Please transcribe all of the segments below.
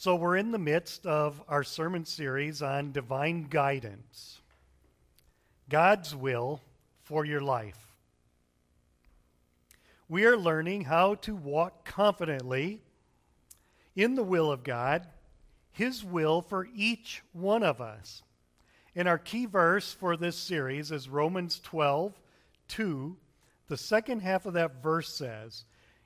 So, we're in the midst of our sermon series on divine guidance, God's will for your life. We are learning how to walk confidently in the will of God, His will for each one of us. And our key verse for this series is Romans 12 2. The second half of that verse says,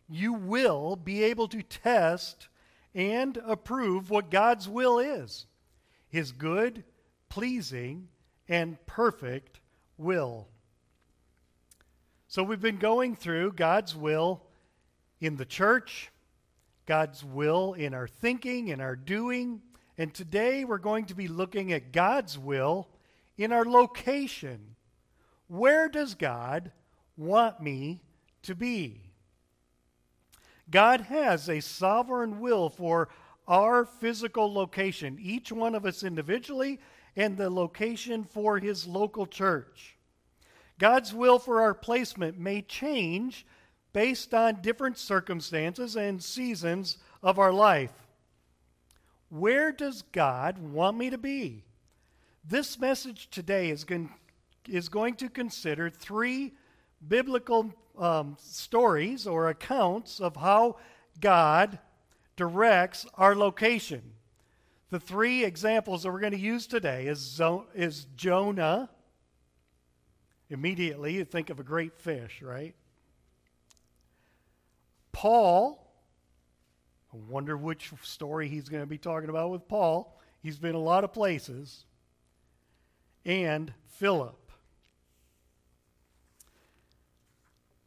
You will be able to test and approve what God's will is His good, pleasing, and perfect will. So we've been going through God's will in the church, God's will in our thinking, in our doing, and today we're going to be looking at God's will in our location. Where does God want me to be? God has a sovereign will for our physical location, each one of us individually, and the location for his local church. God's will for our placement may change based on different circumstances and seasons of our life. Where does God want me to be? This message today is going, is going to consider three biblical um, stories or accounts of how God directs our location. The three examples that we're going to use today is, is Jonah. Immediately, you think of a great fish, right? Paul. I wonder which story he's going to be talking about with Paul. He's been a lot of places. And Philip.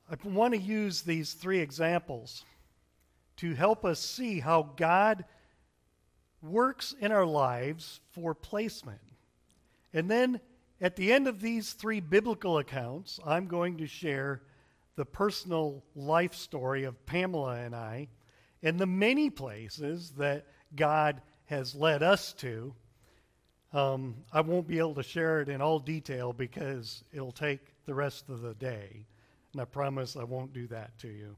I want to use these three examples to help us see how God works in our lives for placement. And then at the end of these three biblical accounts, I'm going to share the personal life story of Pamela and I and the many places that God has led us to. Um, I won't be able to share it in all detail because it'll take the rest of the day. And I promise I won't do that to you.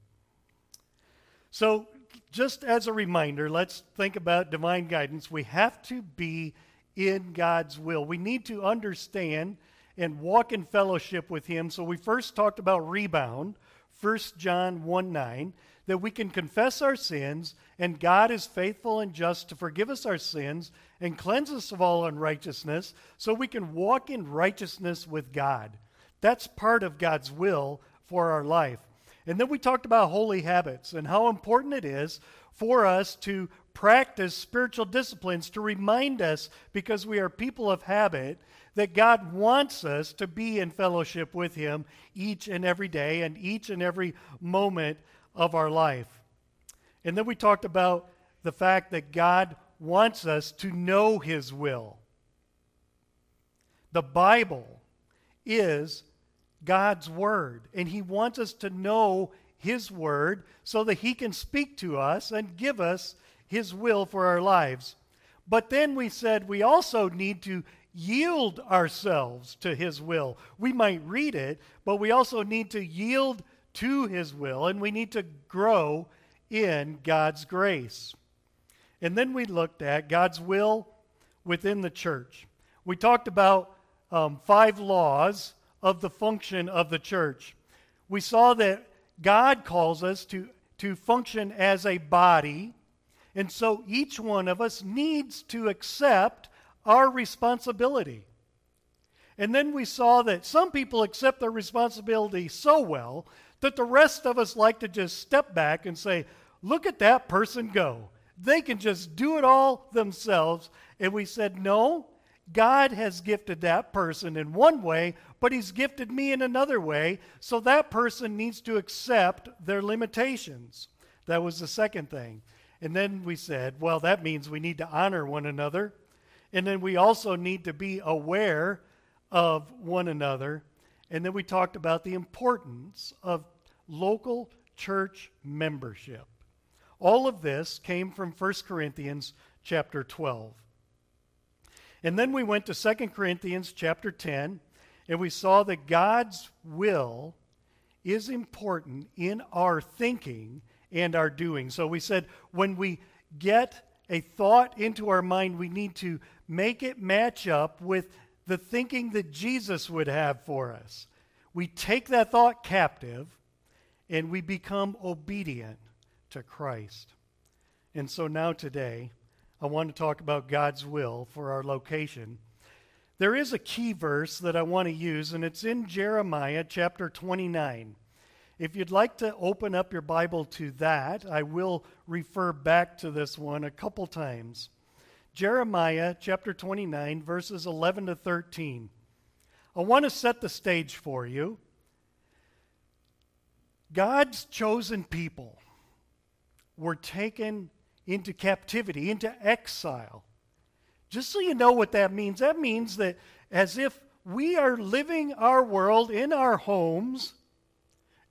So, just as a reminder, let's think about divine guidance. We have to be in God's will. We need to understand and walk in fellowship with Him. So, we first talked about rebound, 1 John 1 9, that we can confess our sins, and God is faithful and just to forgive us our sins and cleanse us of all unrighteousness, so we can walk in righteousness with God. That's part of God's will for our life. And then we talked about holy habits and how important it is for us to practice spiritual disciplines to remind us, because we are people of habit, that God wants us to be in fellowship with Him each and every day and each and every moment of our life. And then we talked about the fact that God wants us to know His will. The Bible is God's Word, and He wants us to know His Word so that He can speak to us and give us His will for our lives. But then we said we also need to yield ourselves to His will. We might read it, but we also need to yield to His will, and we need to grow in God's grace. And then we looked at God's will within the church. We talked about um, five laws of the function of the church. We saw that God calls us to, to function as a body, and so each one of us needs to accept our responsibility. And then we saw that some people accept their responsibility so well that the rest of us like to just step back and say, Look at that person go. They can just do it all themselves. And we said, No, God has gifted that person in one way, but He's gifted me in another way, so that person needs to accept their limitations. That was the second thing. And then we said, well, that means we need to honor one another. And then we also need to be aware of one another. And then we talked about the importance of local church membership. All of this came from 1 Corinthians chapter 12. And then we went to 2 Corinthians chapter 10, and we saw that God's will is important in our thinking and our doing. So we said when we get a thought into our mind, we need to make it match up with the thinking that Jesus would have for us. We take that thought captive and we become obedient to Christ. And so now, today, I want to talk about God's will for our location. There is a key verse that I want to use, and it's in Jeremiah chapter 29. If you'd like to open up your Bible to that, I will refer back to this one a couple times. Jeremiah chapter 29, verses 11 to 13. I want to set the stage for you. God's chosen people were taken into captivity, into exile. Just so you know what that means, that means that as if we are living our world in our homes,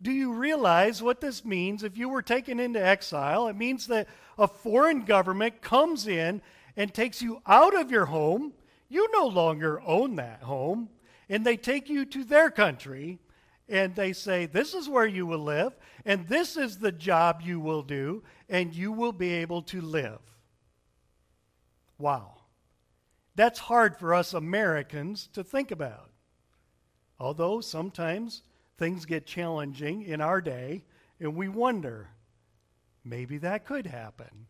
do you realize what this means if you were taken into exile? It means that a foreign government comes in and takes you out of your home. You no longer own that home, and they take you to their country and they say, This is where you will live, and this is the job you will do, and you will be able to live. Wow. That's hard for us Americans to think about. Although sometimes things get challenging in our day, and we wonder, maybe that could happen.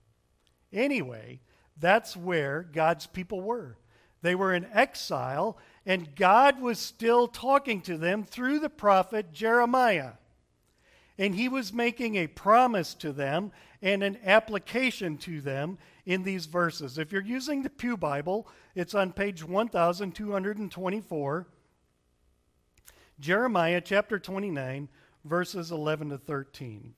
Anyway, that's where God's people were. They were in exile, and God was still talking to them through the prophet Jeremiah. And he was making a promise to them and an application to them in these verses. If you're using the Pew Bible, it's on page 1224. Jeremiah chapter 29, verses 11 to 13.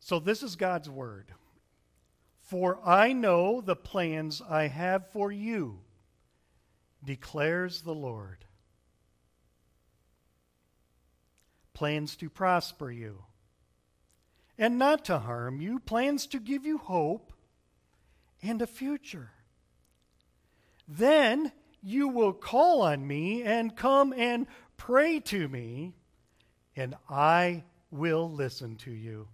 So, this is God's word. For I know the plans I have for you, declares the Lord. Plans to prosper you and not to harm you, plans to give you hope and a future. Then you will call on me and come and pray to me, and I will listen to you.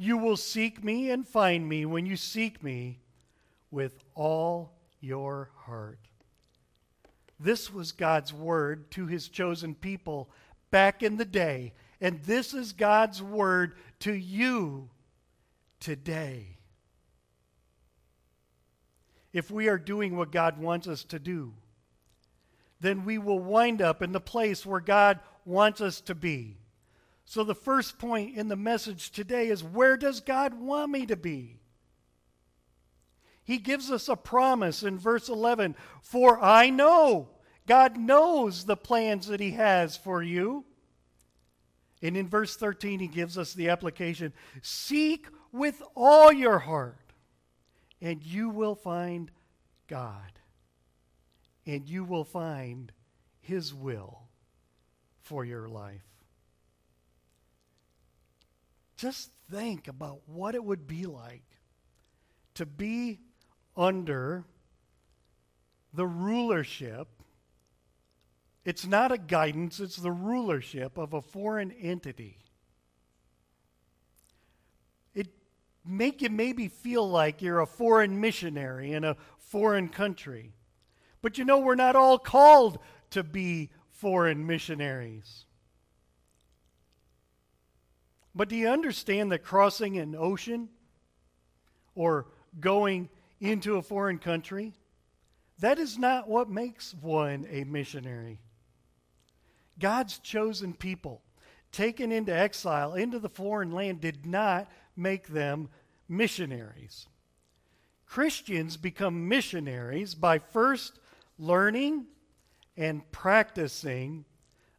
You will seek me and find me when you seek me with all your heart. This was God's word to his chosen people back in the day, and this is God's word to you today. If we are doing what God wants us to do, then we will wind up in the place where God wants us to be. So, the first point in the message today is where does God want me to be? He gives us a promise in verse 11 For I know, God knows the plans that He has for you. And in verse 13, He gives us the application Seek with all your heart, and you will find God, and you will find His will for your life. Just think about what it would be like to be under the rulership. It's not a guidance, it's the rulership of a foreign entity. It make you maybe feel like you're a foreign missionary in a foreign country. But you know we're not all called to be foreign missionaries. But do you understand that crossing an ocean or going into a foreign country, that is not what makes one a missionary. God's chosen people, taken into exile into the foreign land, did not make them missionaries. Christians become missionaries by first learning and practicing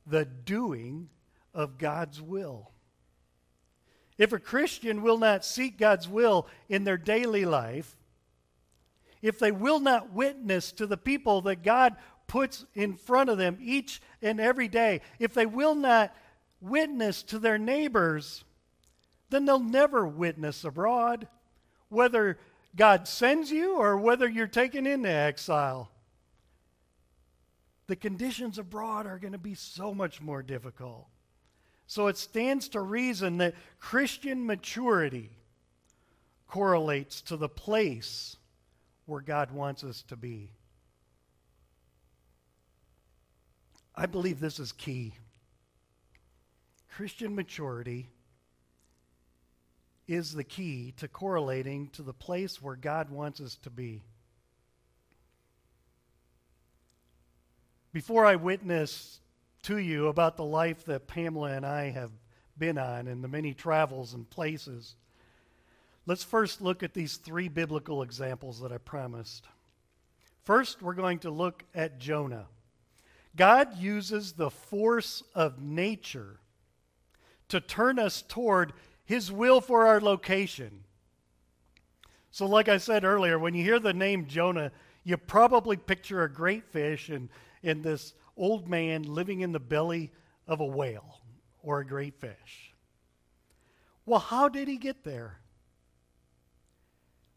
the doing of God's will. If a Christian will not seek God's will in their daily life, if they will not witness to the people that God puts in front of them each and every day, if they will not witness to their neighbors, then they'll never witness abroad, whether God sends you or whether you're taken into exile. The conditions abroad are going to be so much more difficult. So it stands to reason that Christian maturity correlates to the place where God wants us to be. I believe this is key. Christian maturity is the key to correlating to the place where God wants us to be. Before I witness to you about the life that Pamela and I have been on and the many travels and places, let's first look at these three biblical examples that I promised. First, we're going to look at Jonah. God uses the force of nature to turn us toward his will for our location. So, like I said earlier, when you hear the name Jonah, you probably picture a great fish and, and this old man living in the belly of a whale or a great fish. Well, how did he get there?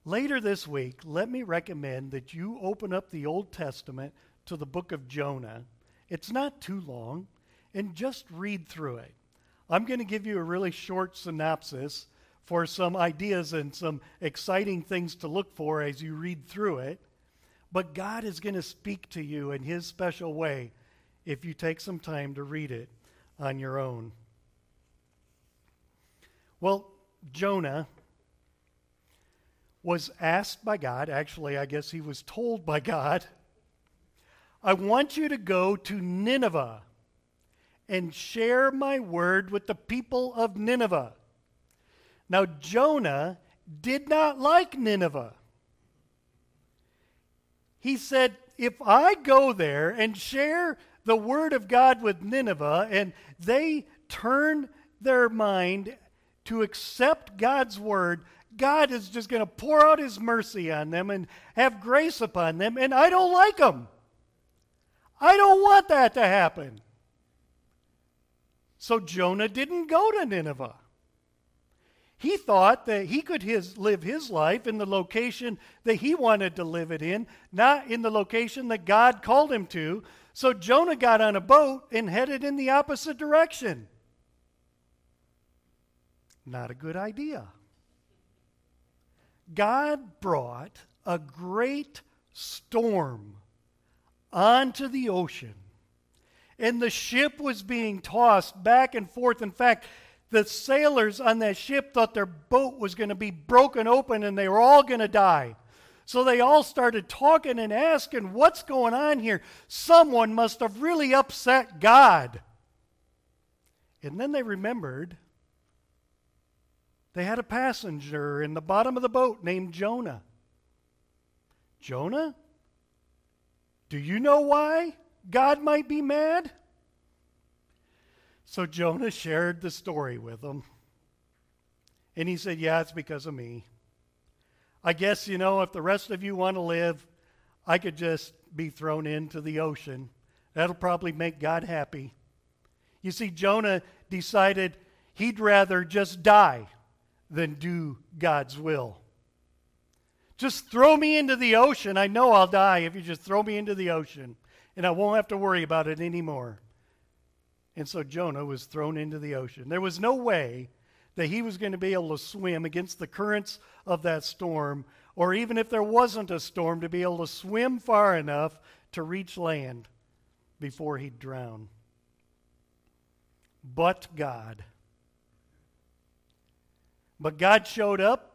Later this week, let me recommend that you open up the Old Testament to the book of Jonah. It's not too long, and just read through it. I'm going to give you a really short synopsis for some ideas and some exciting things to look for as you read through it. But God is going to speak to you in His special way if you take some time to read it on your own. Well, Jonah was asked by God, actually, I guess he was told by God, I want you to go to Nineveh and share my word with the people of Nineveh. Now, Jonah did not like Nineveh. He said, If I go there and share the word of God with Nineveh and they turn their mind to accept God's word, God is just going to pour out his mercy on them and have grace upon them, and I don't like them. I don't want that to happen. So Jonah didn't go to Nineveh. He thought that he could his, live his life in the location that he wanted to live it in, not in the location that God called him to. So Jonah got on a boat and headed in the opposite direction. Not a good idea. God brought a great storm onto the ocean and the ship was being tossed back and forth. In fact, the sailors on that ship thought their boat was going to be broken open and they were all going to die. So they all started talking and asking, What's going on here? Someone must have really upset God. And then they remembered they had a passenger in the bottom of the boat named Jonah. Jonah? Do you know why? God might be mad? So Jonah shared the story with them. And he said, Yeah, it's because of me. I guess, you know, if the rest of you want to live, I could just be thrown into the ocean. That'll probably make God happy. You see, Jonah decided he'd rather just die than do God's will. Just throw me into the ocean. I know I'll die if you just throw me into the ocean and I won't have to worry about it anymore. And so Jonah was thrown into the ocean. There was no way that he was going to be able to swim against the currents of that storm, or even if there wasn't a storm, to be able to swim far enough to reach land before he'd drown. But God. But God showed up.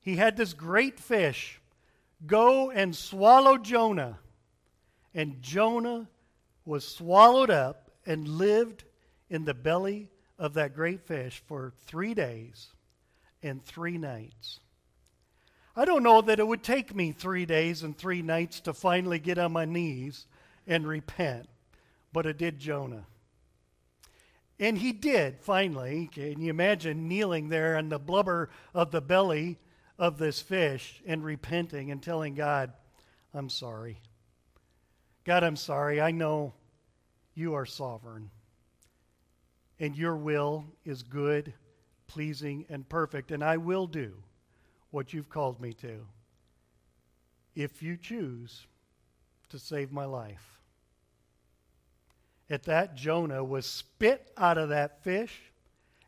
He had this great fish go and swallow Jonah. And Jonah was swallowed up and lived in the belly of that great fish for three days and three nights. I don't know that it would take me three days and three nights to finally get on my knees and repent, but it did Jonah. And he did finally. Can you imagine kneeling there in the blubber of the belly of this fish and repenting and telling God, I'm sorry. God, I'm sorry. I know you are sovereign, and your will is good, pleasing, and perfect, and I will do what you've called me to if you choose to save my life. at that, Jonah was spit out of that fish,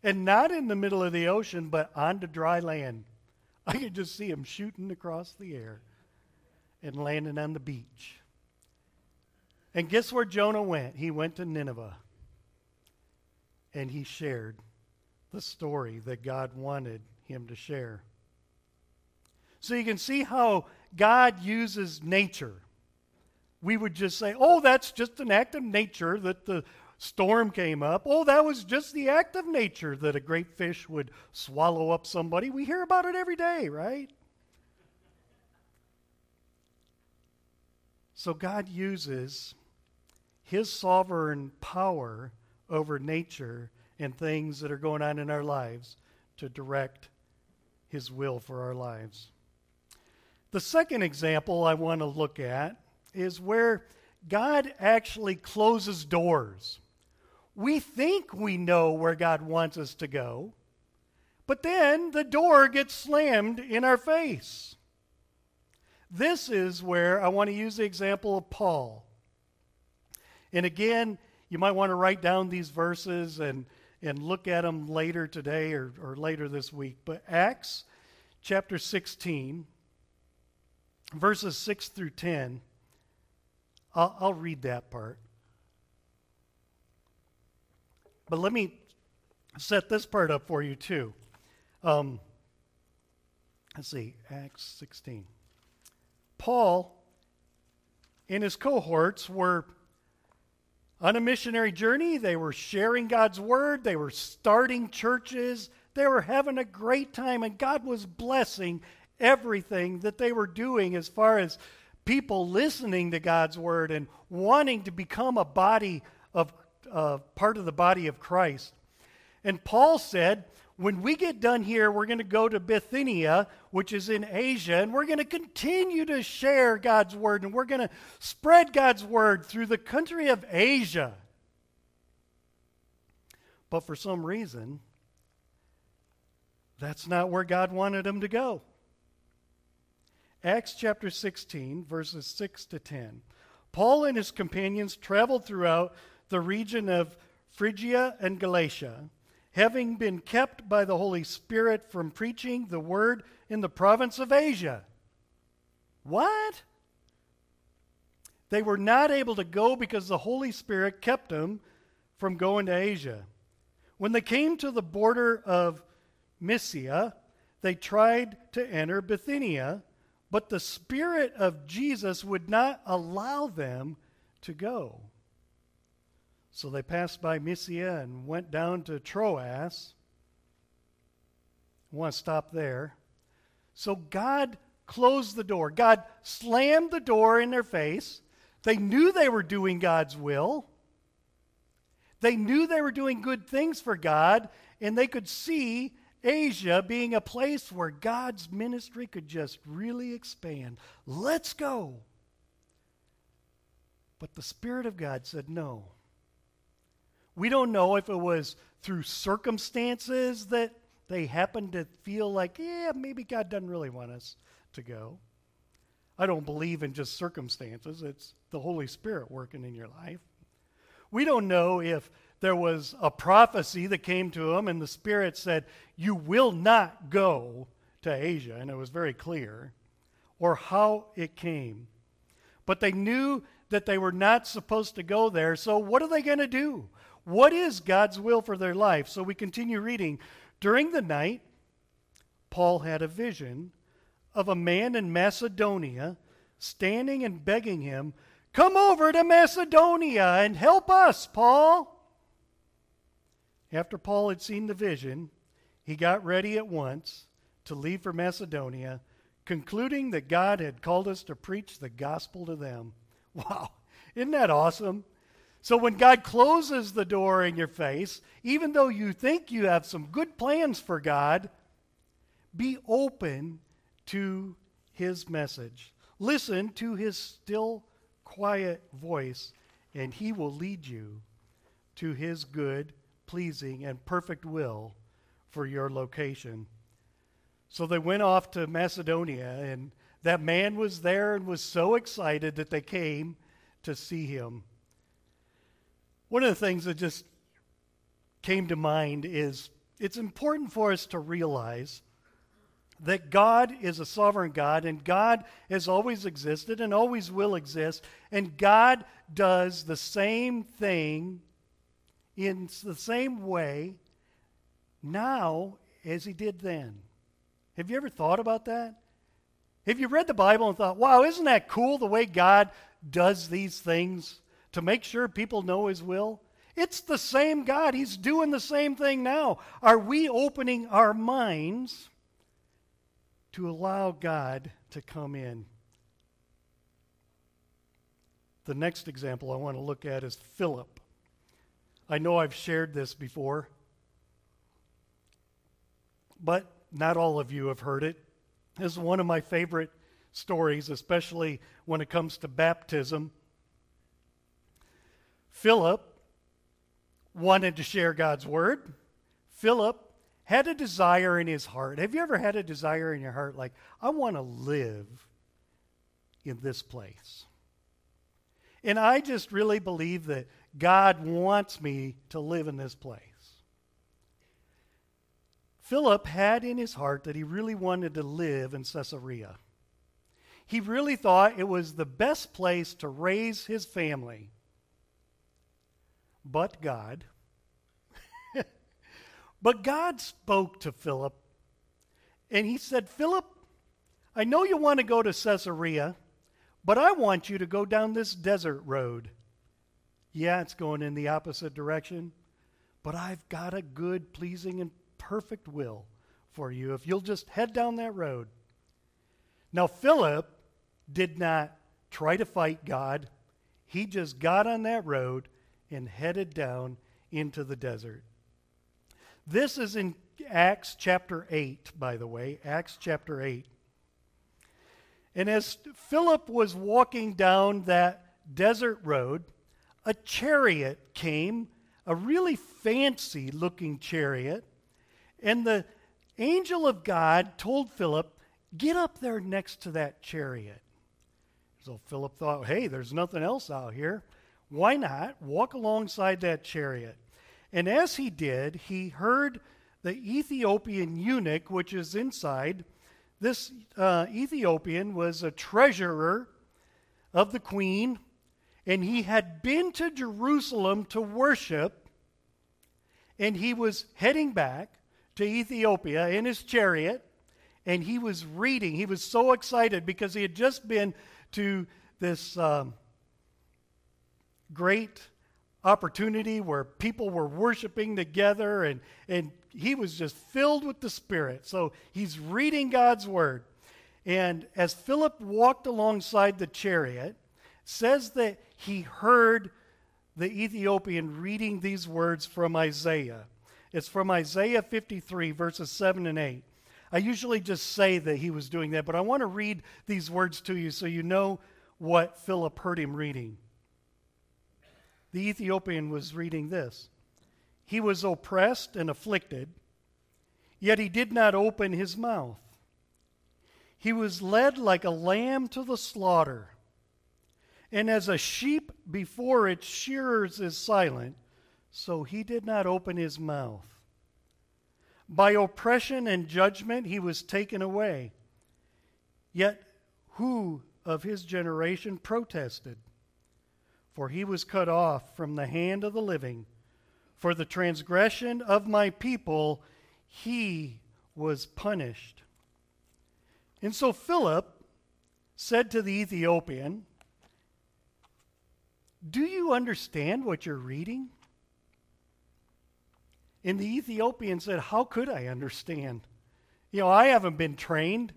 and not in the middle of the ocean, but onto dry land. I could just see him shooting across the air and landing on the beach. And guess where Jonah went? He went to Nineveh. And he shared the story that God wanted him to share. So you can see how God uses nature. We would just say, oh, that's just an act of nature that the storm came up. Oh, that was just the act of nature that a great fish would swallow up somebody. We hear about it every day, right? So God uses his sovereign power over nature and things that are going on in our lives to direct his will for our lives. The second example I want to look at is where God actually closes doors. We think we know where God wants us to go, but then the door gets slammed in our face. This is where I want to use the example of Paul. And again, you might want to write down these verses and, and look at them later today or, or later this week. But Acts chapter 16, verses 6 through 10, I'll, I'll read that part. But let me set this part up for you, too. Um, let's see, Acts 16. Paul and his cohorts were on a missionary journey. They were sharing God's word, they were starting churches, they were having a great time, and God was blessing everything that they were doing as far as people listening to God's word and wanting to become a body of uh, part of the body of Christ. And Paul said, when we get done here, we're going to go to Bithynia, which is in Asia, and we're going to continue to share God's word, and we're going to spread God's word through the country of Asia. But for some reason, that's not where God wanted him to go. Acts chapter 16, verses 6 to 10. Paul and his companions traveled throughout the region of Phrygia and Galatia having been kept by the Holy Spirit from preaching the word in the province of Asia. What? They were not able to go because the Holy Spirit kept them from going to Asia. When they came to the border of Mysia, they tried to enter Bithynia, but the Spirit of Jesus would not allow them to go. So they passed by Mysia and went down to Troas. I want to stop there. So God closed the door. God slammed the door in their face. They knew they were doing God's will. They knew they were doing good things for God, and they could see Asia being a place where God's ministry could just really expand. Let's go. But the Spirit of God said no. We don't know if it was through circumstances that they happened to feel like, yeah, maybe God doesn't really want us to go. I don't believe in just circumstances, it's the Holy Spirit working in your life. We don't know if there was a prophecy that came to them and the Spirit said, You will not go to Asia, and it was very clear, or how it came. But they knew that they were not supposed to go there, so what are they going to do? What is God's will for their life? So we continue reading. During the night, Paul had a vision of a man in Macedonia standing and begging him, Come over to Macedonia and help us, Paul. After Paul had seen the vision, he got ready at once to leave for Macedonia, concluding that God had called us to preach the gospel to them. Wow, isn't that awesome? So when God closes the door in your face, even though you think you have some good plans for God, be open to his message. Listen to his still, quiet voice, and he will lead you to his good, pleasing, and perfect will for your location. So they went off to Macedonia, and that man was there and was so excited that they came to see him. One of the things that just came to mind is it's important for us to realize that God is a sovereign God, and God has always existed and always will exist, and God does the same thing in the same way now as He did then. Have you ever thought about that? Have you read the Bible and thought, wow, isn't that cool the way God does these things to make sure people know His will? It's the same God. He's doing the same thing now. Are we opening our minds to allow God to come in? The next example I want to look at is Philip. I know I've shared this before, but not all of you have heard it. This is one of my favorite stories, especially when it comes to baptism. Philip wanted to share God's word. Philip had a desire in his heart. Have you ever had a desire in your heart like, I want to live in this place? And I just really believe that God wants me to live in this place. Philip had in his heart that he really wanted to live in Caesarea. He really thought it was the best place to raise his family but God. but God spoke to Philip, and he said, Philip, I know you want to go to Caesarea, but I want you to go down this desert road. Yeah, it's going in the opposite direction, but I've got a good, pleasing, and perfect will for you if you'll just head down that road. Now, Philip did not try to fight God, he just got on that road and headed down into the desert. This is in Acts chapter 8, by the way, Acts chapter 8. And as Philip was walking down that desert road, a chariot came, a really fancy looking chariot, and the angel of God told Philip, Get up there next to that chariot. So Philip thought, Hey, there's nothing else out here. Why not walk alongside that chariot? And as he did, he heard the Ethiopian eunuch, which is inside. This uh, Ethiopian was a treasurer of the queen, and he had been to Jerusalem to worship, and he was heading back to Ethiopia in his chariot, and he was reading. He was so excited because he had just been to this. Um, great opportunity where people were worshiping together and, and he was just filled with the Spirit. So he's reading God's word. And as Philip walked alongside the chariot, says that he heard the Ethiopian reading these words from Isaiah. It's from Isaiah 53, verses 7 and 8. I usually just say that he was doing that, but I want to read these words to you so you know what Philip heard him reading. The Ethiopian was reading this He was oppressed and afflicted, yet he did not open his mouth. He was led like a lamb to the slaughter. And as a sheep before its shearers is silent, so he did not open his mouth. By oppression and judgment he was taken away. Yet who of his generation protested? For he was cut off from the hand of the living. For the transgression of my people, he was punished. And so Philip said to the Ethiopian, Do you understand what you're reading? And the Ethiopian said, How could I understand? You know, I haven't been trained.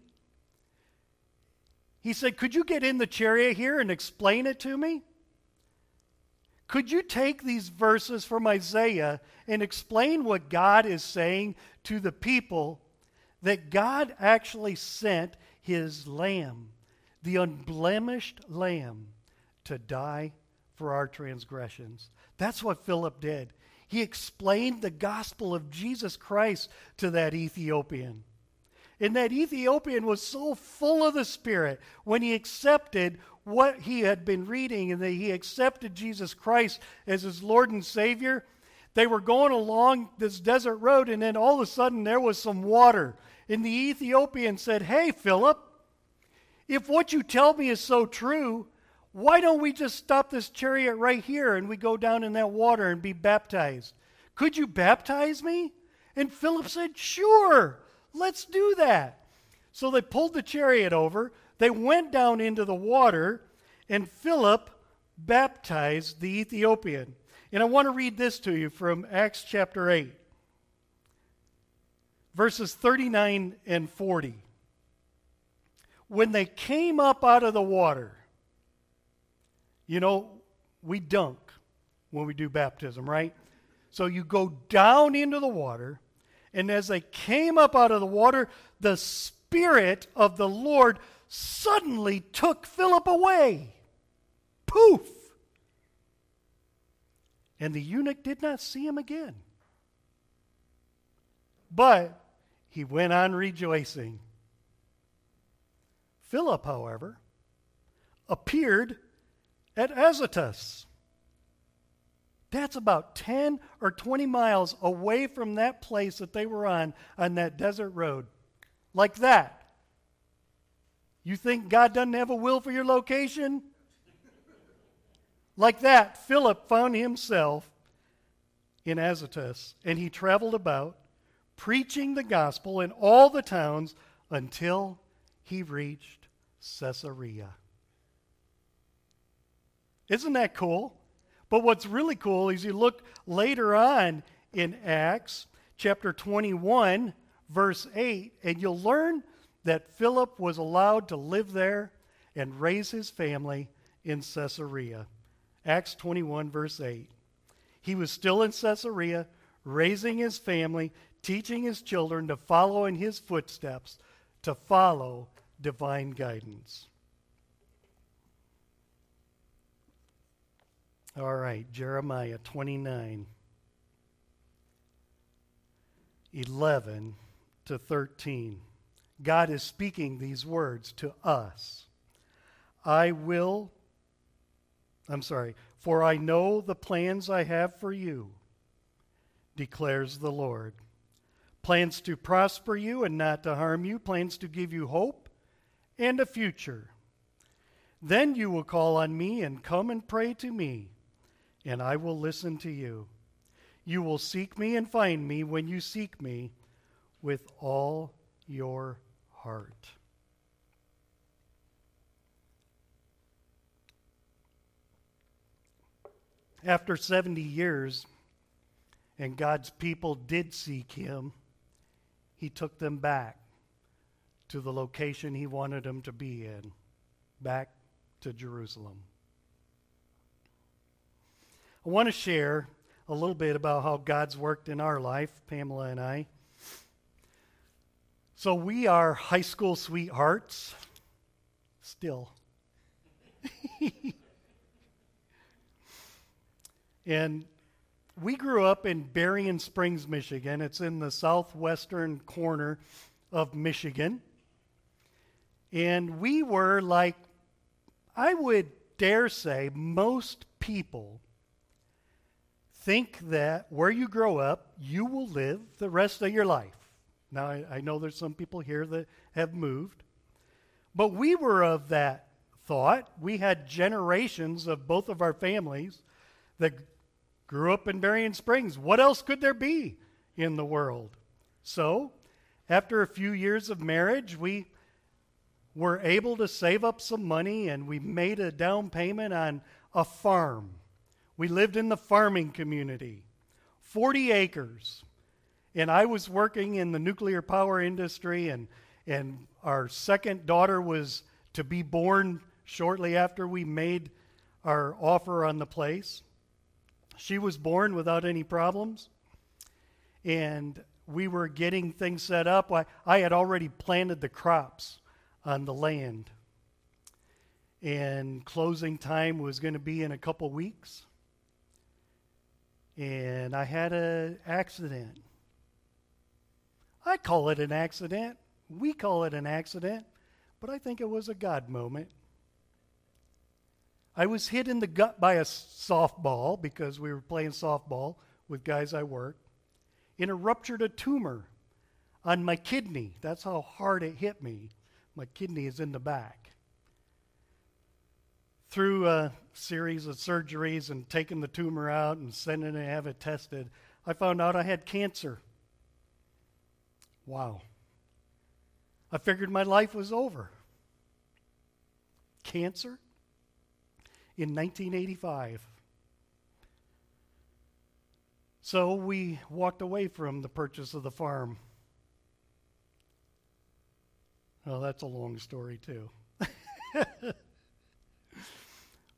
He said, Could you get in the chariot here and explain it to me? Could you take these verses from Isaiah and explain what God is saying to the people that God actually sent his lamb, the unblemished lamb, to die for our transgressions? That's what Philip did. He explained the gospel of Jesus Christ to that Ethiopian. And that Ethiopian was so full of the Spirit when he accepted what he had been reading and that he accepted Jesus Christ as his Lord and Savior, they were going along this desert road, and then all of a sudden there was some water. And the Ethiopian said, Hey, Philip, if what you tell me is so true, why don't we just stop this chariot right here and we go down in that water and be baptized? Could you baptize me? And Philip said, Sure, let's do that. So they pulled the chariot over, they went down into the water, and Philip baptized the Ethiopian. And I want to read this to you from Acts chapter 8, verses 39 and 40. When they came up out of the water, you know, we dunk when we do baptism, right? So you go down into the water, and as they came up out of the water, the Spirit of the Lord suddenly took Philip away. Poof! And the eunuch did not see him again. But he went on rejoicing. Philip, however, appeared at Azotus. That's about 10 or 20 miles away from that place that they were on, on that desert road. Like that. You think God doesn't have a will for your location? Like that, Philip found himself in Azotus, and he traveled about, preaching the gospel in all the towns until he reached Caesarea. Isn't that cool? But what's really cool is you look later on in Acts chapter 21, verse 8, and you'll learn that Philip was allowed to live there and raise his family in Caesarea. Acts 21, verse 8. He was still in Caesarea, raising his family, teaching his children to follow in his footsteps, to follow divine guidance. All right, Jeremiah 29, 11 to 13. God is speaking these words to us. I will, I'm sorry, for I know the plans I have for you, declares the Lord. Plans to prosper you and not to harm you, plans to give you hope and a future. Then you will call on me and come and pray to me and I will listen to you. You will seek me and find me when you seek me with all your heart. After 70 years, and God's people did seek him, he took them back to the location he wanted them to be in, back to Jerusalem. I want to share a little bit about how God's worked in our life, Pamela and I. So, we are high school sweethearts, still. and we grew up in Berrien Springs, Michigan. It's in the southwestern corner of Michigan. And we were like, I would dare say, most people think that where you grow up, you will live the rest of your life. Now, I, I, know there's some people here that have moved, but we were of that thought. We had generations of both of our families that grew up in Berrien Springs. What else could there be in the world? So, after a few years of marriage, we were able to save up some money and we made a down payment on a farm we lived in the farming community, 40 acres. And I was working in the nuclear power industry, and, and our second daughter was to be born shortly after we made our offer on the place. She was born without any problems, and we were getting things set up. I, I had already planted the crops on the land, and closing time was going to be in a couple weeks and I had an accident. I call it an accident. We call it an accident, but I think it was a God moment. I was hit in the gut by a softball because we were playing softball with guys I worked, and it ruptured a tumor on my kidney. That's how hard it hit me. My kidney is in the back. Through a series of surgeries and taking the tumor out and sending it to have it tested, I found out I had cancer. Wow. I figured my life was over. Cancer? In 1985. So we walked away from the purchase of the farm. Well, that's a long story, too.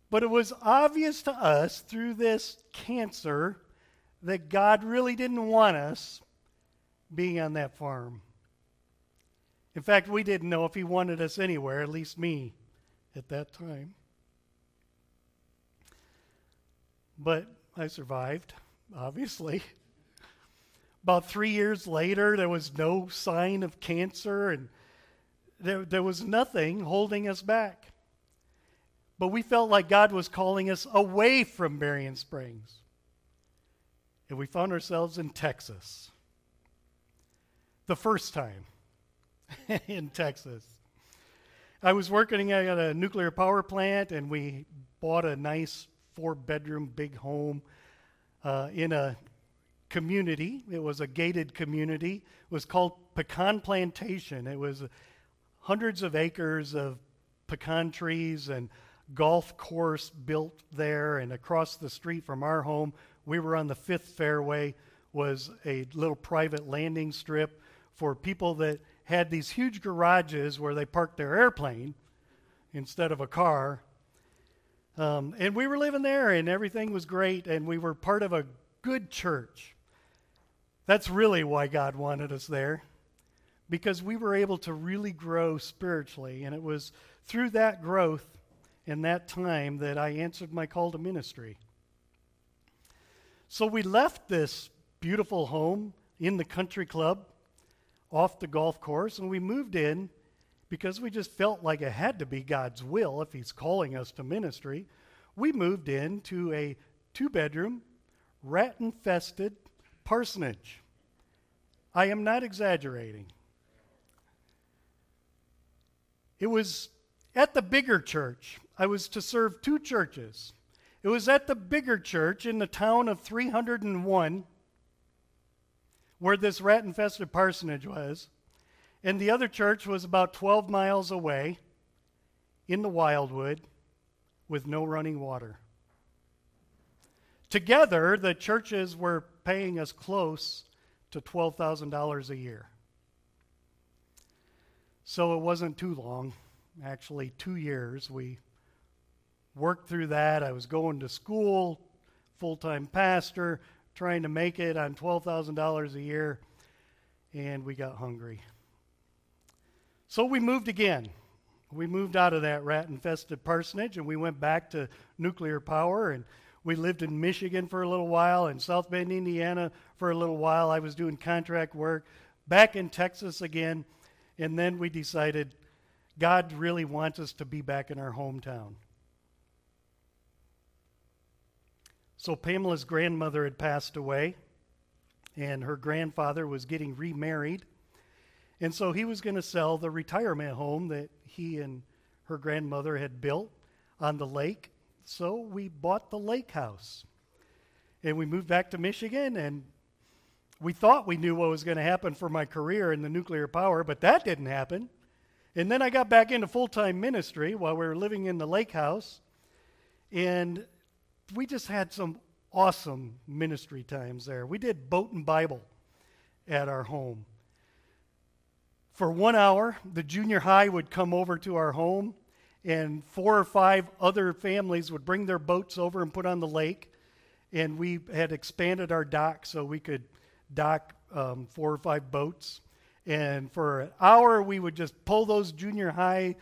but it was obvious to us through this cancer that God really didn't want us being on that farm. In fact, we didn't know if He wanted us anywhere, at least me at that time. But I survived, obviously. About three years later, there was no sign of cancer, and there, there was nothing holding us back. But we felt like God was calling us away from Berrien Springs. And we found ourselves in Texas. The first time in Texas. I was working at a nuclear power plant, and we bought a nice four bedroom big home uh, in a community. It was a gated community. It was called Pecan Plantation. It was hundreds of acres of pecan trees and golf course built there and across the street from our home we were on the fifth fairway was a little private landing strip for people that had these huge garages where they parked their airplane instead of a car um, and we were living there and everything was great and we were part of a good church that's really why god wanted us there because we were able to really grow spiritually. And it was through that growth in that time that I answered my call to ministry. So we left this beautiful home in the country club off the golf course and we moved in because we just felt like it had to be God's will if He's calling us to ministry. We moved into a two bedroom, rat infested parsonage. I am not exaggerating. It was at the bigger church. I was to serve two churches. It was at the bigger church in the town of 301 where this rat infested parsonage was. And the other church was about 12 miles away in the wildwood with no running water. Together, the churches were paying us close to $12,000 a year. So it wasn't too long, actually, two years. We worked through that. I was going to school, full time pastor, trying to make it on $12,000 a year, and we got hungry. So we moved again. We moved out of that rat infested parsonage and we went back to nuclear power and we lived in Michigan for a little while and South Bend, Indiana for a little while. I was doing contract work. Back in Texas again. And then we decided God really wants us to be back in our hometown. So Pamela's grandmother had passed away, and her grandfather was getting remarried. And so he was going to sell the retirement home that he and her grandmother had built on the lake. So we bought the lake house. And we moved back to Michigan, and we thought we knew what was going to happen for my career in the nuclear power, but that didn't happen. And then I got back into full time ministry while we were living in the lake house. And we just had some awesome ministry times there. We did boat and Bible at our home. For one hour, the junior high would come over to our home, and four or five other families would bring their boats over and put on the lake. And we had expanded our dock so we could dock um, four or five boats. And for an hour, we would just pull those junior high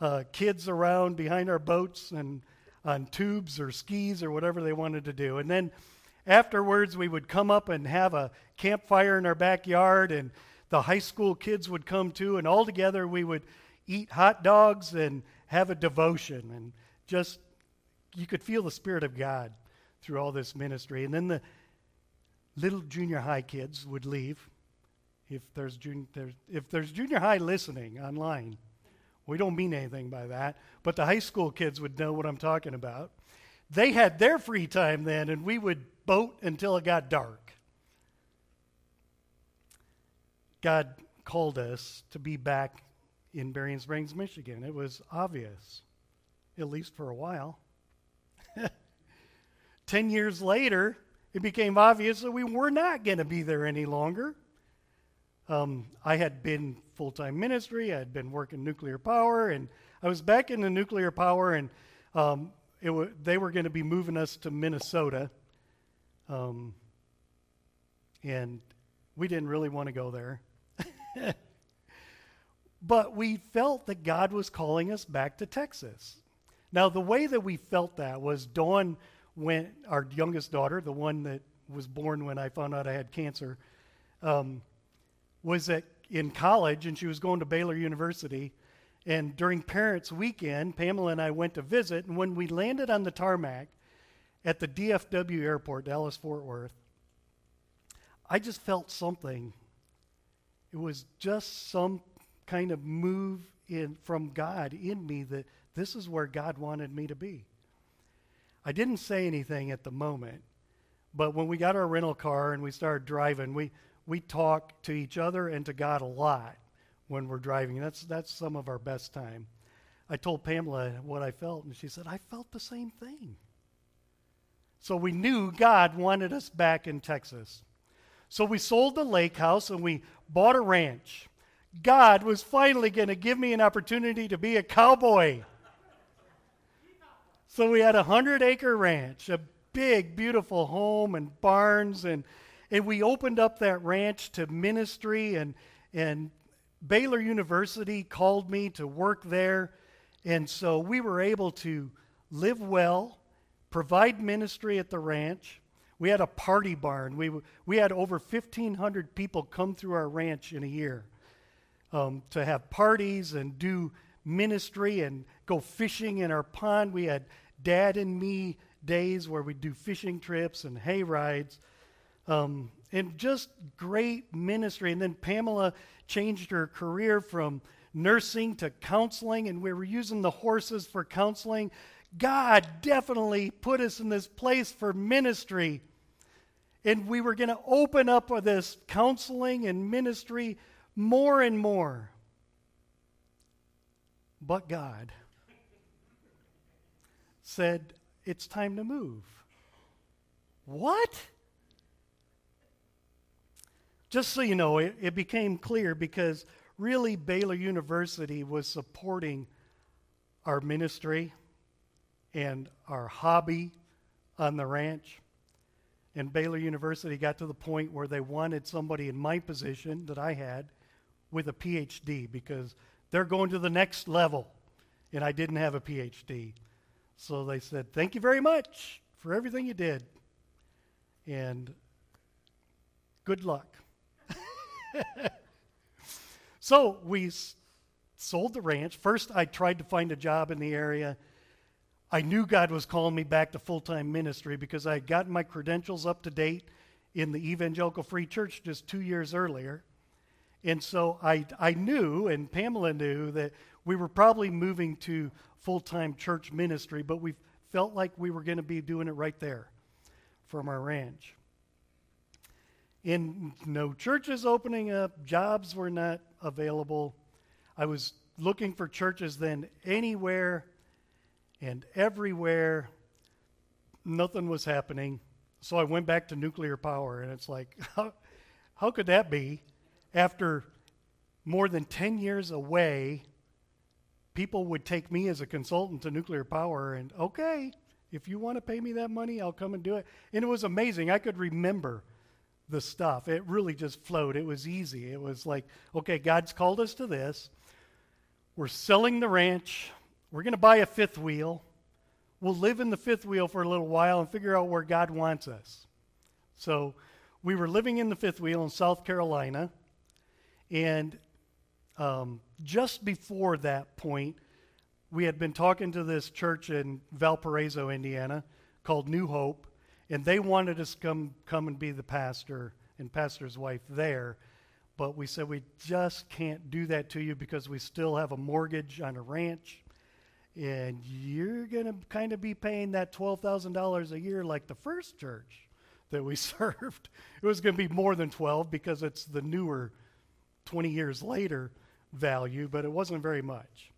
uh, kids around behind our boats and on tubes or skis or whatever they wanted to do. And then afterwards, we would come up and have a campfire in our backyard, and the high school kids would come too. And all together, we would eat hot dogs and have a devotion and just you could feel the Spirit of God through all this ministry. And then the little junior high kids would leave. If there's, jun- there's, if there's junior high listening online, we don't mean anything by that, but the high school kids would know what I'm talking about. They had their free time then, and we would boat until it got dark. God called us to be back in Berrien Springs, Michigan. It was obvious, at least for a while. Ten years later, it became obvious that we were not going to be there any longer. Um, I had been full time ministry, I had been working nuclear power, and I was back in the nuclear power, and um, w- they were going to be moving us to Minnesota. Um, and we didn't really want to go there. but we felt that God was calling us back to Texas. Now, the way that we felt that was Dawn went, our youngest daughter, the one that was born when I found out I had cancer, um, was at, in college and she was going to Baylor University. And during Parents' Weekend, Pamela and I went to visit. And when we landed on the tarmac at the DFW airport, Dallas Fort Worth, I just felt something. It was just some kind of move in from God in me that this is where God wanted me to be. I didn't say anything at the moment, but when we got our rental car and we started driving, we, we talk to each other and to God a lot when we're driving. That's, that's some of our best time. I told Pamela what I felt, and she said, I felt the same thing. So we knew God wanted us back in Texas. So we sold the lake house and we bought a ranch. God was finally going to give me an opportunity to be a cowboy. So we had a hundred acre ranch, a big, beautiful home and barns, and, and we opened up that ranch to ministry, and, and Baylor University called me to work there. And so we were able to live well, provide ministry at the ranch. We had a party barn. We, we had over 1,500 people come through our ranch in a year um, to have parties and do ministry and go fishing in our pond. We had dad and me days where we'd do fishing trips and hay rides. Um, and just great ministry. And then Pamela changed her career from nursing to counseling, and we were using the horses for counseling. God definitely put us in this place for ministry. And we were going to open up this counseling and ministry more and more. But God said, It's time to move. What? Just so you know, it, it became clear because really Baylor University was supporting our ministry and our hobby on the ranch. And Baylor University got to the point where they wanted somebody in my position that I had with a PhD because they're going to the next level. And I didn't have a PhD. So they said, Thank you very much for everything you did. And good luck. so we sold the ranch. First, I tried to find a job in the area. I knew God was calling me back to full time ministry because I had gotten my credentials up to date in the Evangelical Free Church just two years earlier. And so I, I knew, and Pamela knew, that we were probably moving to full time church ministry, but we felt like we were going to be doing it right there from our ranch. And no churches opening up, jobs were not available. I was looking for churches then anywhere and everywhere. Nothing was happening. So I went back to nuclear power, and it's like, how, how could that be? After more than 10 years away, people would take me as a consultant to nuclear power, and okay, if you want to pay me that money, I'll come and do it. And it was amazing. I could remember the stuff. It really just flowed. It was easy. It was like, okay, God's called us to this. We're selling the ranch. We're going to buy a fifth wheel. We'll live in the fifth wheel for a little while and figure out where God wants us. So we were living in the fifth wheel in South Carolina. And um, just before that point, we had been talking to this church in Valparaiso, Indiana, called New Hope, and they wanted us to come come and be the pastor and pastor's wife there. But we said we just can't do that to you because we still have a mortgage on a ranch, and you're going to kind of be paying that twelve thousand dollars a year like the first church that we served. It was going to be more than twelve because it's the newer, twenty years later value, but it wasn't very much.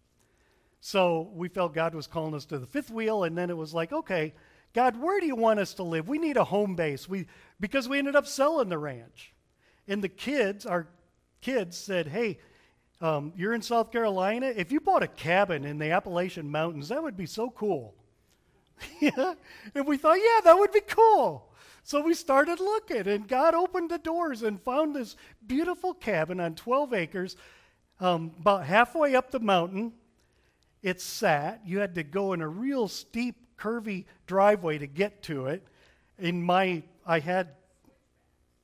So we felt God was calling us to the fifth wheel, and then it was like, okay, God, where do you want us to live? We need a home base. We because we ended up selling the ranch, and the kids, our kids, said, hey. Um, you're in South Carolina. If you bought a cabin in the Appalachian Mountains, that would be so cool. yeah. And we thought, yeah, that would be cool. So we started looking, and God opened the doors and found this beautiful cabin on 12 acres, um, about halfway up the mountain. It sat. You had to go in a real steep, curvy driveway to get to it. In my, I had,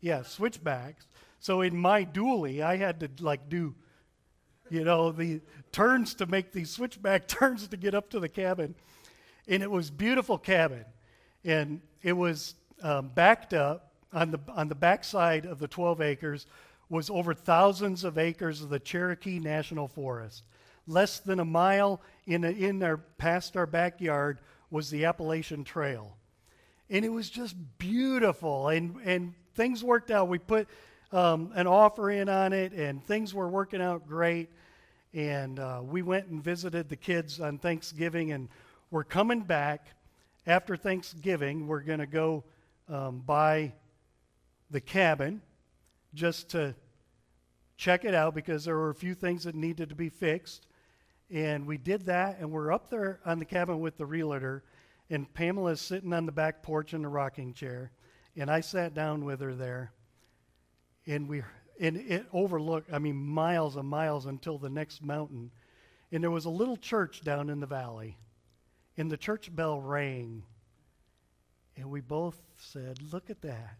yeah, switchbacks. So in my dually, I had to like do, you know, the turns to make these switchback turns to get up to the cabin. And it was beautiful cabin. And it was um, backed up on the, on the backside of the 12 acres was over thousands of acres of the Cherokee National Forest. Less than a mile in, a, in our, past our backyard was the Appalachian Trail. And it was just beautiful, and, and things worked out. We put um, an offer in on it, and things were working out great. And uh, we went and visited the kids on Thanksgiving, and we're coming back after Thanksgiving. We're going to go um, buy the cabin just to check it out because there were a few things that needed to be fixed. And we did that, and we're up there on the cabin with the realtor, and Pamela's sitting on the back porch in the rocking chair, and I sat down with her there, and we and it overlooked, I mean, miles and miles until the next mountain, and there was a little church down in the valley, and the church bell rang, and we both said, "Look at that!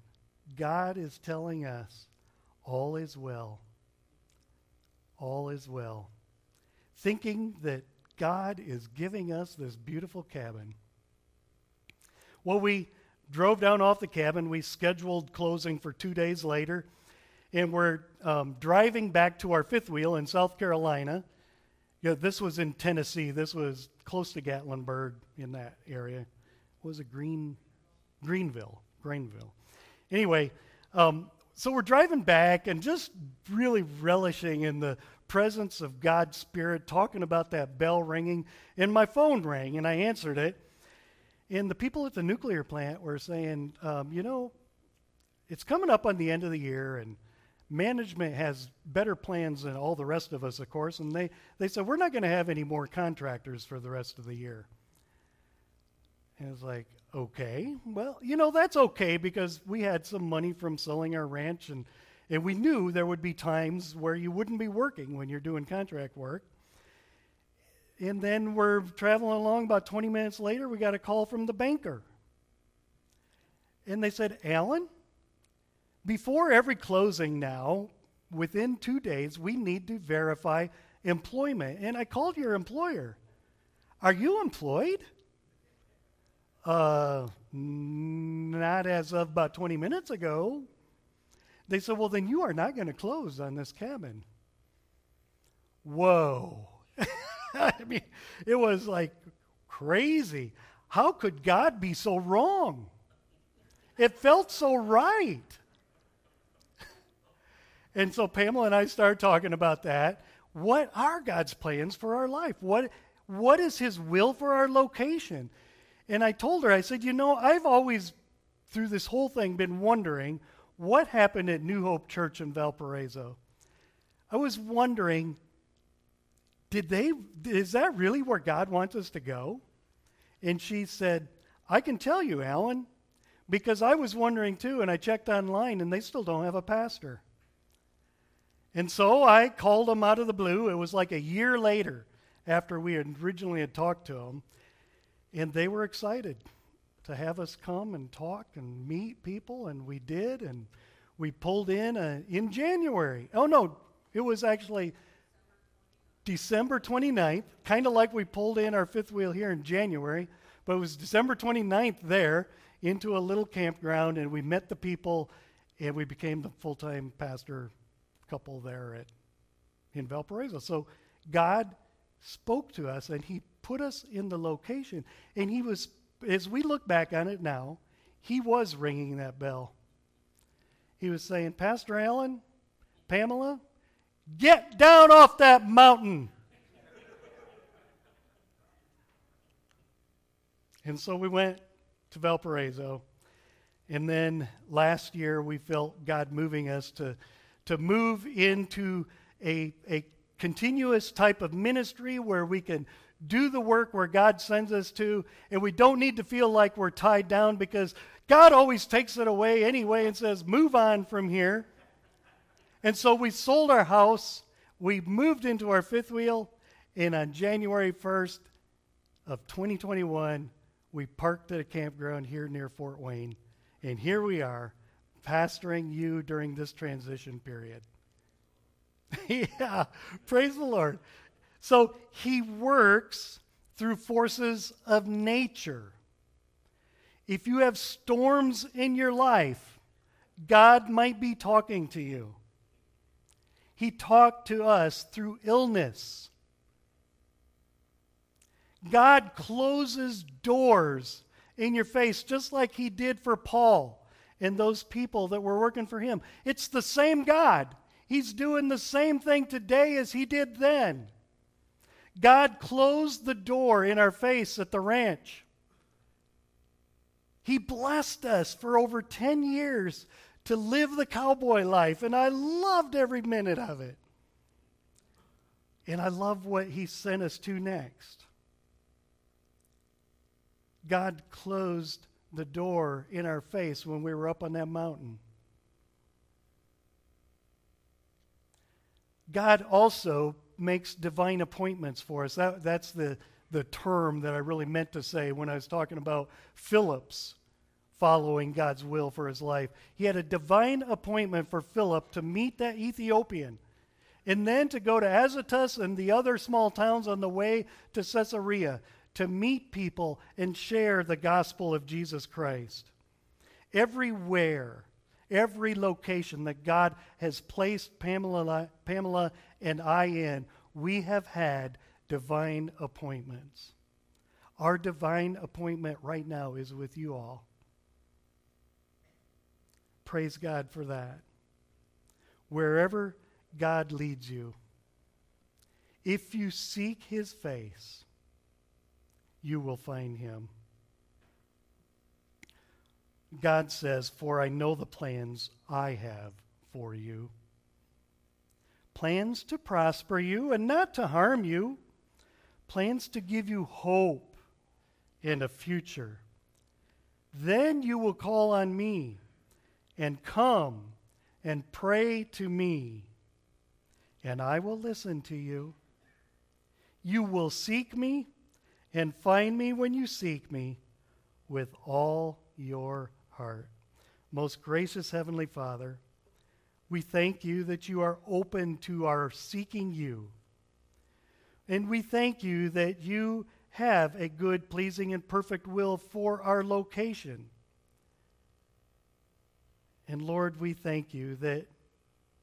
God is telling us all is well. All is well." Thinking that God is giving us this beautiful cabin. Well, we drove down off the cabin. We scheduled closing for two days later, and we're um, driving back to our fifth wheel in South Carolina. Yeah, this was in Tennessee. This was close to Gatlinburg in that area. was it Green, Greenville? Greenville. Anyway, um, so we're driving back and just really relishing in the presence of God's Spirit, talking about that bell ringing, and my phone rang, and I answered it. And the people at the nuclear plant were saying, um, you know, it's coming up on the end of the year, and management has better plans than all the rest of us, of course. And they, they said, we're not going to have any more contractors for the rest of the year. And it's like, okay, well, you know, that's okay because we had some money from selling our ranch and and we knew there would be times where you wouldn't be working when you're doing contract work. And then we're traveling along about 20 minutes later, we got a call from the banker. And they said, Alan, before every closing now, within two days, we need to verify employment. And I called your employer. Are you employed? Uh, not as of about 20 minutes ago. They said, Well, then you are not going to close on this cabin. Whoa. I mean, it was like crazy. How could God be so wrong? It felt so right. and so Pamela and I started talking about that. What are God's plans for our life? What, what is His will for our location? And I told her, I said, You know, I've always, through this whole thing, been wondering what happened at New Hope Church in Valparaiso? I was wondering, did they, is that really where God wants us to go? And she said, I can tell you, Alan, because I was wondering too, and I checked online, and they still don't have a pastor. And so I called them out of the blue. It was like a year later after we had originally had talked to them, and they were excited to have us come and talk and meet people, and we did, and we pulled in uh, in January. Oh no, it was actually December 29th, kind of like we pulled in our fifth wheel here in January, but it was December 29th there into a little campground, and we met the people, and we became the full time pastor couple there at in Valparaiso. So God spoke to us, and He put us in the location, and He was, as we look back on it now, He was ringing that bell. He was saying, Pastor Allen, Pamela, get down off that mountain. and so we went to Valparaiso. And then last year, we felt God moving us to, to move into a, a continuous type of ministry where we can do the work where God sends us to, and we don't need to feel like we're tied down because God always takes it away anyway and says, Move on from here. And so we sold our house, we moved into our fifth wheel, and on January 1st of 2021, we parked at a campground here near Fort Wayne, and here we are, pastoring you during this transition period. yeah, praise the Lord. So he works through forces of nature. If you have storms in your life, God might be talking to you. He talked to us through illness. God closes doors in your face, just like He did for Paul and those people that were working for Him. It's the same God. He's doing the same thing today as He did then. God closed the door in our face at the ranch. He blessed us for over 10 years to live the cowboy life, and I loved every minute of it. And I love what He sent us to next. God closed the door in our face when we were up on that mountain. God also makes divine appointments for us. That, that's the, the term that I really meant to say when I was talking about Philip's following God's will for his life. He had a divine appointment for Philip to meet that Ethiopian and then to go to Azotus and the other small towns on the way to Caesarea to meet people and share the gospel of Jesus Christ. Everywhere, every location that God has placed Pamela, Pamela and I in, we have had divine appointments. Our divine appointment right now is with you all. Praise God for that. Wherever God leads you, if you seek his face, you will find him. God says, For I know the plans I have for you plans to prosper you and not to harm you, plans to give you hope and a future. Then you will call on me and come and pray to me, and I will listen to you. You will seek me and find me when you seek me with all your heart. Most gracious Heavenly Father, we thank you that you are open to our seeking you. And we thank you that you have a good, pleasing, and perfect will for our location. And Lord, we thank you that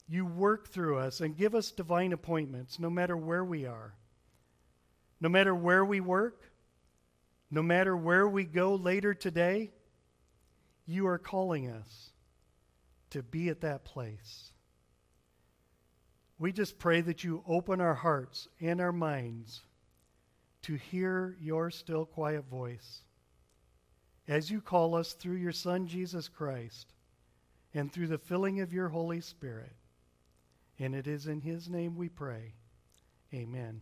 you work through us and give us divine appointments no matter where we are. No matter where we work, no matter where we go later today, you are calling us to be at that place. We just pray that you open our hearts and our minds to hear your still quiet voice as you call us through your Son, Jesus Christ, and through the filling of your Holy Spirit. And it is in his name we pray. Amen.